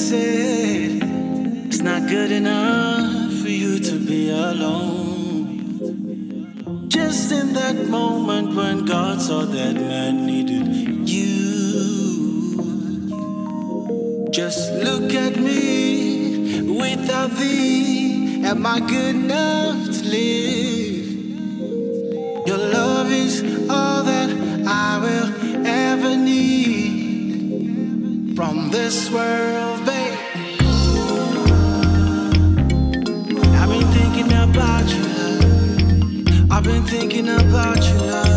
said it's not good enough for you to be alone. Just in that moment when God saw that man needed you. Just look at me without thee. Am I good enough to live? Your love is all that I will ever need from this world. thinking about you now.